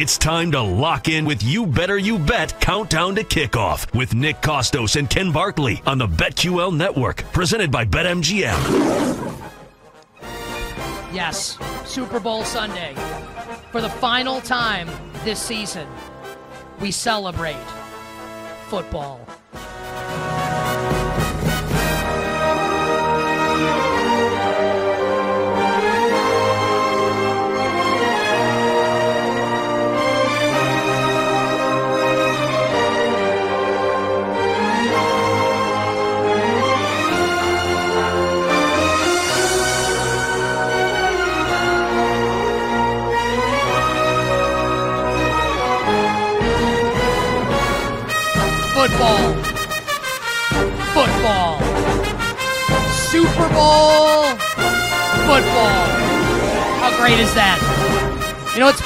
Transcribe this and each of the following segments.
It's time to lock in with You Better You Bet Countdown to Kickoff with Nick Kostos and Ken Barkley on the BetQL Network, presented by BetMGM. Yes, Super Bowl Sunday. For the final time this season, we celebrate football. Football. Football. Super Bowl. Football. How great is that? You know what's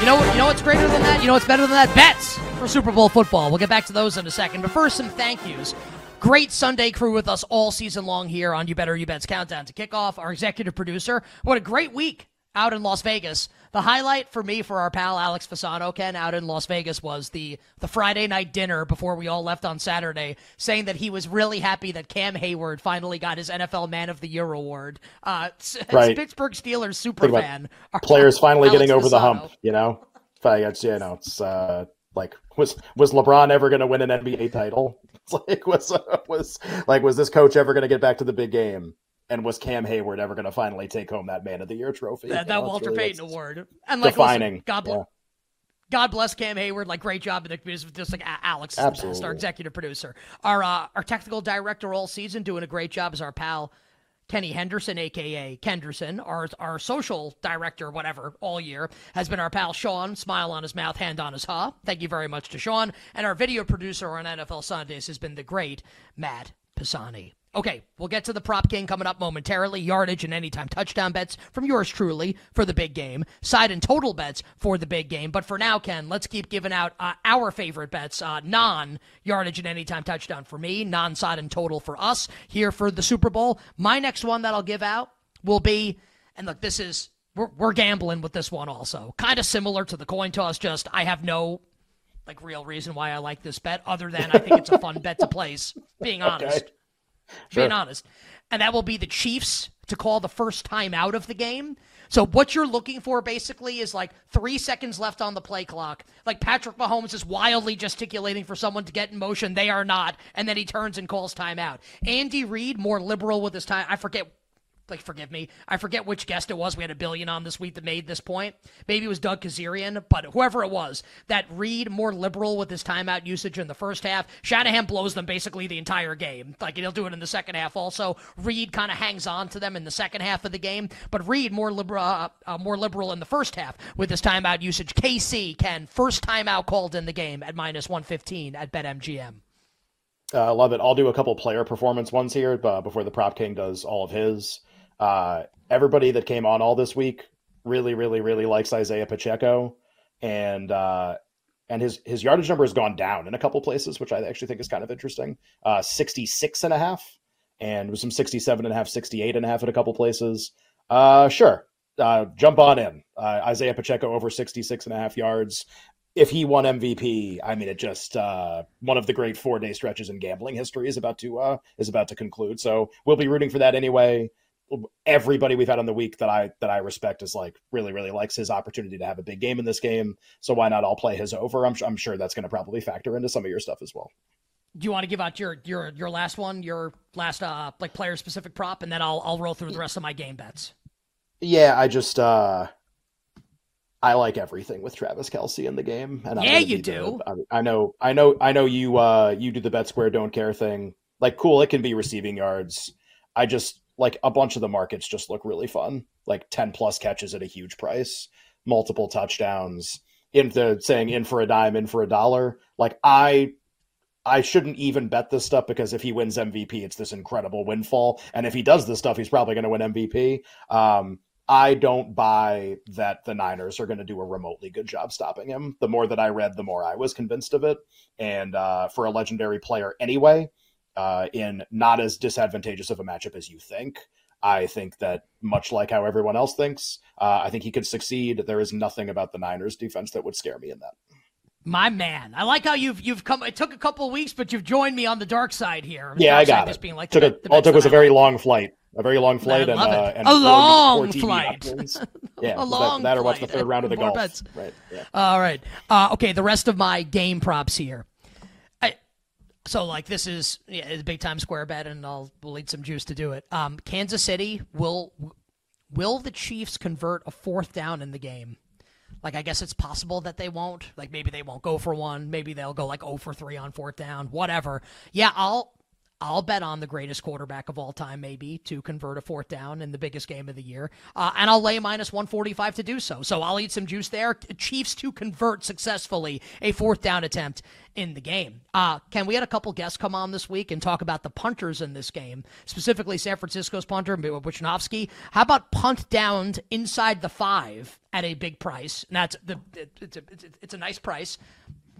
you know you know what's greater than that? You know what's better than that? Bets for Super Bowl football. We'll get back to those in a second. But first, some thank yous. Great Sunday crew with us all season long here on You Better You Bet's Countdown to Kickoff. Our executive producer. What a great week out in Las Vegas. The highlight for me for our pal Alex Fasano, Ken, out in Las Vegas was the the Friday night dinner before we all left on Saturday, saying that he was really happy that Cam Heyward finally got his NFL Man of the Year award. Uh, right. Pittsburgh Steelers super fan. Players finally Alex getting over Fasano. the hump, you know. It's you know, it's uh, like was was LeBron ever going to win an NBA title? It's like was was like was this coach ever going to get back to the big game? And was Cam Heyward ever going to finally take home that Man of the Year trophy? That, that Walter really, Payton Award, and like defining. Also, God bless. Yeah. God bless Cam Heyward. Like great job, in the community just like Alex, Absolutely. Our executive producer, our uh, our technical director all season, doing a great job is our pal Kenny Henderson, aka Kenderson, our our social director, whatever, all year has been our pal Sean. Smile on his mouth, hand on his ha. Thank you very much to Sean, and our video producer on NFL Sundays has been the great Matt Pisani. Okay, we'll get to the prop game coming up momentarily. Yardage and anytime touchdown bets from yours truly for the big game. Side and total bets for the big game. But for now, Ken, let's keep giving out uh, our favorite bets. Uh, non yardage and anytime touchdown for me, non side and total for us here for the Super Bowl. My next one that I'll give out will be, and look, this is, we're, we're gambling with this one also. Kind of similar to the coin toss, just I have no like real reason why I like this bet other than I think it's a fun bet to place, being honest. Okay. Sure. Being honest. And that will be the Chiefs to call the first time out of the game. So what you're looking for basically is like three seconds left on the play clock. Like Patrick Mahomes is wildly gesticulating for someone to get in motion. They are not. And then he turns and calls timeout. Andy Reid, more liberal with his time. I forget like forgive me, I forget which guest it was. We had a billion on this week that made this point. Maybe it was Doug Kezirian, but whoever it was, that Reid more liberal with his timeout usage in the first half. Shanahan blows them basically the entire game. Like he'll do it in the second half. Also, Reid kind of hangs on to them in the second half of the game, but Reid more liberal, uh, uh, more liberal in the first half with his timeout usage. KC can first timeout called in the game at minus one fifteen at BetMGM. I uh, love it. I'll do a couple player performance ones here uh, before the prop king does all of his. Uh, everybody that came on all this week really, really, really likes Isaiah Pacheco, and uh, and his his yardage number has gone down in a couple places, which I actually think is kind of interesting. Uh, 66 and a half, and with some 67 and a half, 68 and a half at a couple places. Uh, sure, uh, jump on in. Uh, Isaiah Pacheco over 66 and a half yards. If he won MVP, I mean, it just uh, one of the great four day stretches in gambling history is about to uh, is about to conclude. So we'll be rooting for that anyway everybody we've had on the week that I that I respect is like really really likes his opportunity to have a big game in this game. So why not all play his over? I'm I'm sure that's going to probably factor into some of your stuff as well. Do you want to give out your your your last one, your last uh like player specific prop, and then I'll I'll roll through the rest of my game bets. Yeah, I just uh I like everything with Travis Kelce in the game, and yeah, you do. The, I, I know, I know, I know you. uh You do the bet square, don't care thing. Like, cool. It can be receiving yards. I just like a bunch of the markets just look really fun. Like 10 plus catches at a huge price, multiple touchdowns, into saying in for a dime, in for a dollar. Like I I shouldn't even bet this stuff because if he wins MVP, it's this incredible windfall. And if he does this stuff, he's probably going to win MVP. Um, I don't buy that the Niners are going to do a remotely good job stopping him. The more that I read, the more I was convinced of it. And uh, for a legendary player anyway, uh, in not as disadvantageous of a matchup as you think. I think that much like how everyone else thinks, uh, I think he could succeed. There is nothing about the Niners defense that would scare me in that. My man, I like how you've you've come. It took a couple weeks, but you've joined me on the dark side here. Yeah, I got it. Being like took the, a, the all it took was a very long flight, a very long flight, and, uh, and, a long flight. yeah, a long that, that or watch the third round of the golf. Bets. Right. Yeah. All right. Uh, okay. The rest of my game props here. So like this is yeah, big time square bet, and I'll we'll eat some juice to do it. Um, Kansas City will will the Chiefs convert a fourth down in the game? Like, I guess it's possible that they won't. Like, maybe they won't go for one. Maybe they'll go like 0 for 3 on fourth down. Whatever. Yeah, I'll I'll bet on the greatest quarterback of all time, maybe, to convert a fourth down in the biggest game of the year. Uh, and I'll lay minus 145 to do so. So I'll eat some juice there. Chiefs to convert successfully a fourth down attempt in the game. Uh, Ken, we had a couple guests come on this week and talk about the punters in this game, specifically San Francisco's punter, Wishnowsky. How about punt down inside the five at a big price? And that's the, it's, a, it's a nice price.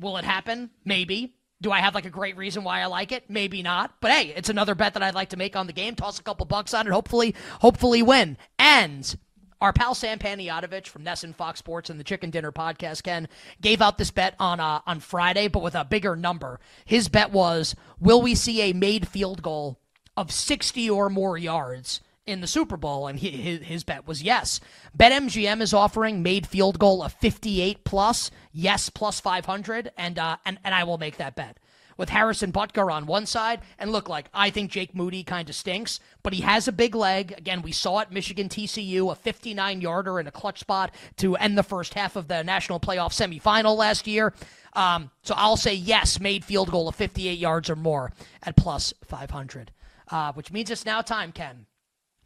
Will it happen? Maybe. Do I have like a great reason why I like it? Maybe not. But hey, it's another bet that I'd like to make on the game. Toss a couple bucks on it, hopefully, hopefully win. And our pal Sam Panayotovich from NESN Fox Sports and the Chicken Dinner podcast, Ken, gave out this bet on uh, on Friday, but with a bigger number. His bet was, will we see a made field goal of 60 or more yards in the Super Bowl, and he, his, his bet was yes. BetMGM is offering made field goal of 58 plus, yes plus 500, and uh, and and I will make that bet with Harrison Butker on one side. And look, like I think Jake Moody kind of stinks, but he has a big leg. Again, we saw it Michigan TCU, a 59 yarder in a clutch spot to end the first half of the national playoff semifinal last year. Um, so I'll say yes, made field goal of 58 yards or more at plus 500, uh, which means it's now time, Ken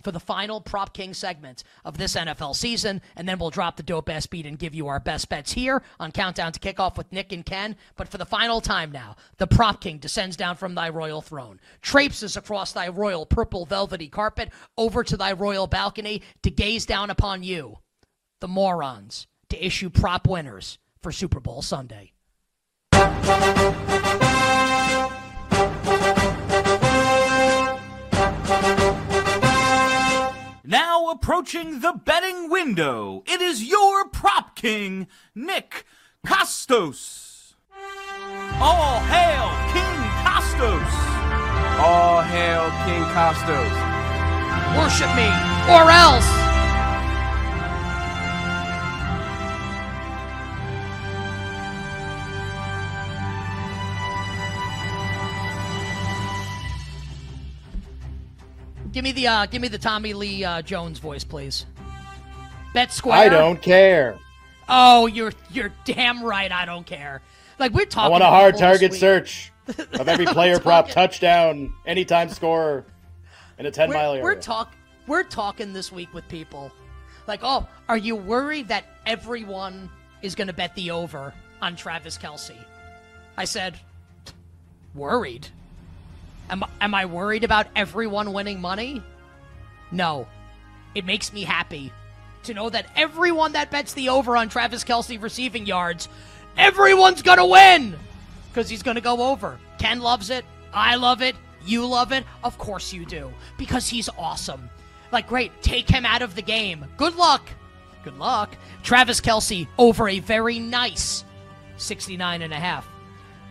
for the final Prop King segment of this NFL season, and then we'll drop the dope ass beat and give you our best bets here on Countdown to Kickoff with Nick and Ken. But for the final time now, the Prop King descends down from thy royal throne, traipses across thy royal purple velvety carpet over to thy royal balcony to gaze down upon you, the morons, to issue prop winners for Super Bowl Sunday. Now approaching the betting window, it is your prop king, Nick Kostos. All hail King Kostos! All hail King Kostos. Worship me, or else! Give me the uh, give me the Tommy Lee uh, Jones voice, please. Bet square. I don't care. Oh, you're you're damn right. I don't care. Like we're talking. I want a hard target search of every player prop, touchdown, anytime scorer, in a 10 we're, mile area. We're talk we're talking this week with people. Like, oh, are you worried that everyone is going to bet the over on Travis Kelce? I said, worried. Am, am I worried about everyone winning money? No. It makes me happy to know that everyone that bets the over on Travis Kelce receiving yards, everyone's going to win because he's going to go over. Ken loves it. I love it. You love it. Of course you do because he's awesome. Like, great. Take him out of the game. Good luck. Good luck. Travis Kelce over a very nice 69 and a half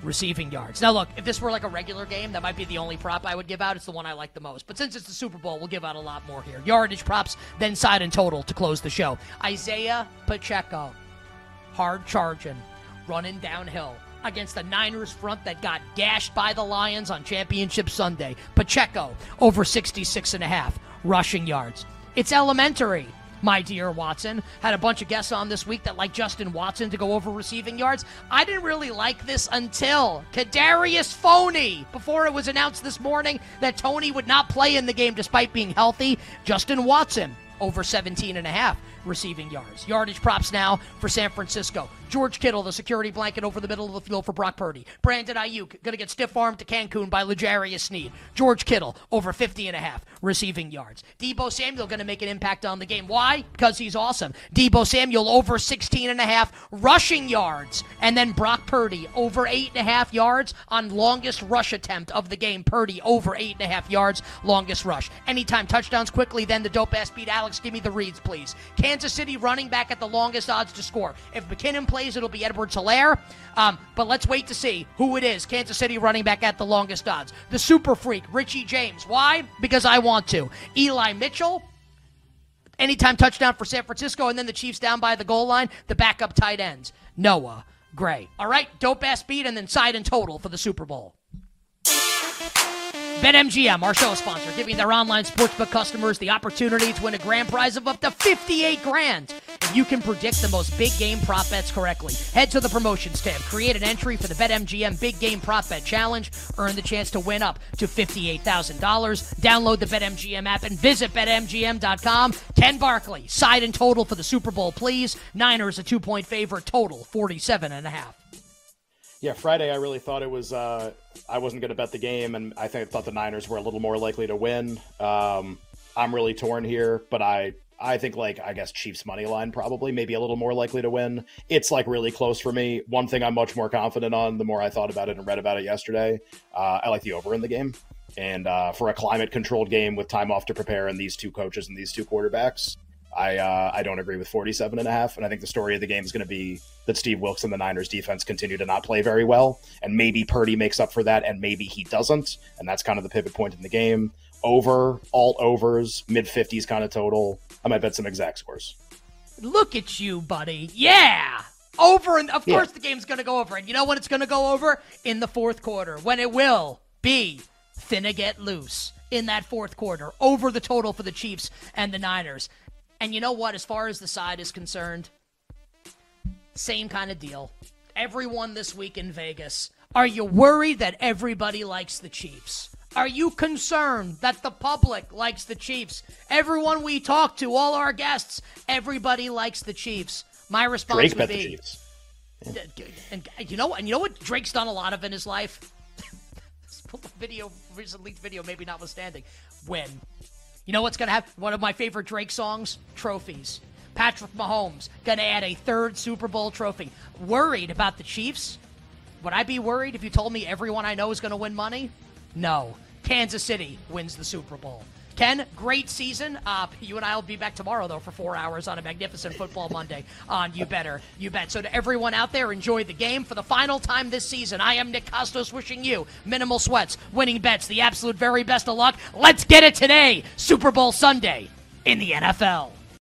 receiving yards. Now, look, if this were like a regular game, that might be the only prop I would give out. It's the one I like the most. But since it's the Super Bowl, we'll give out a lot more here. Yardage props, then side and total to close the show. Isaiah Pacheco, hard charging, running downhill against the Niners front that got gashed by the Lions on Championship Sunday. Pacheco over 66 and a half rushing yards. It's elementary my dear Watson. Had a bunch of guests on this week that like Justin Watson to go over receiving yards. I didn't really like this until Kadarius Phony. Before it was announced this morning that Toney would not play in the game despite being healthy. Justin Watson over 17 and a half receiving yards. Yardage props now for San Francisco. George Kittle, the security blanket over the middle of the field for Brock Purdy. Brandon Aiyuk, going to get stiff armed to Cancun by L'Jarius Sneed. George Kittle, over 50 and a half receiving yards. Deebo Samuel going to make an impact on the game. Why? Because he's awesome. Deebo Samuel, over 16 and a half rushing yards. And then Brock Purdy, over eight and a half yards on longest rush attempt of the game. Purdy, over eight and a half yards, longest rush. Anytime touchdowns quickly, then the dope ass beat. Alex, give me the reads, please. Kansas City running back at the longest odds to score. If McKinnon plays, it'll be Edwards Helaire. Um, but let's wait to see who it is. Kansas City running back at the longest odds. The super freak, Richie James. Why? Because I want to. Eli Mitchell. Anytime touchdown for San Francisco, and then the Chiefs down by the goal line, the backup tight ends. Noah Gray. All right, dope ass beat, and then side and total for the Super Bowl. BetMGM, our show sponsor, giving their online sportsbook customers the opportunity to win a grand prize of up to 58 grand if you can predict the most big game prop bets correctly. Head to the promotions tab, create an entry for the BetMGM Big Game Prop Bet Challenge, earn the chance to win up to $58,000. Download the BetMGM app and visit BetMGM.com. Ken Barkley, side and total for the Super Bowl, please. Niners a two-point favorite, total 47 and a half. Yeah, Friday I really thought it was uh, I wasn't going to bet the game, and I think thought the Niners were a little more likely to win. Um, I'm really torn here, but I I think like I guess Chiefs money line probably maybe a little more likely to win. It's like really close for me. One thing I'm much more confident on the more I thought about it and read about it yesterday. Uh, I like the over in the game, and uh, for a climate controlled game with time off to prepare and these two coaches and these two quarterbacks, I uh, I don't agree with 47 and a half, and I think the story of the game is going to be that Steve Wilks and the Niners defense continue to not play very well, and maybe Purdy makes up for that, and maybe he doesn't, and that's kind of the pivot point in the game. Over, all overs, mid 50s kind of total. I might bet some exact scores. Look at you, buddy. Yeah. Over, and of yeah. course the game's going to go over. And you know when it's going to go over? In the fourth quarter, when it will be finna get loose in that fourth quarter over the total for the Chiefs and the Niners. And you know what? As far as the side is concerned, same kind of deal. Everyone this week in Vegas. Are you worried that everybody likes the Chiefs? Are you concerned that the public likes the Chiefs? Everyone we talk to, all our guests, everybody likes the Chiefs. My response Drake would be, the Chiefs. And, you know what? And you know what Drake's done a lot of in his life. video, recent leaked video, maybe notwithstanding, win. You know what's going to happen? One of my favorite Drake songs, Trophies. Patrick Mahomes going to add a third Super Bowl trophy. Worried about the Chiefs? Would I be worried if you told me everyone I know is going to win money? No. Kansas City wins the Super Bowl. Ken, great season. Uh, you and I will be back tomorrow, though, for four hours on a magnificent football Monday on You Better, You Bet. So, to everyone out there, enjoy the game for the final time this season. I am Nick Kostos wishing you minimal sweats, winning bets, the absolute very best of luck. Let's get it today, Super Bowl Sunday in the NFL.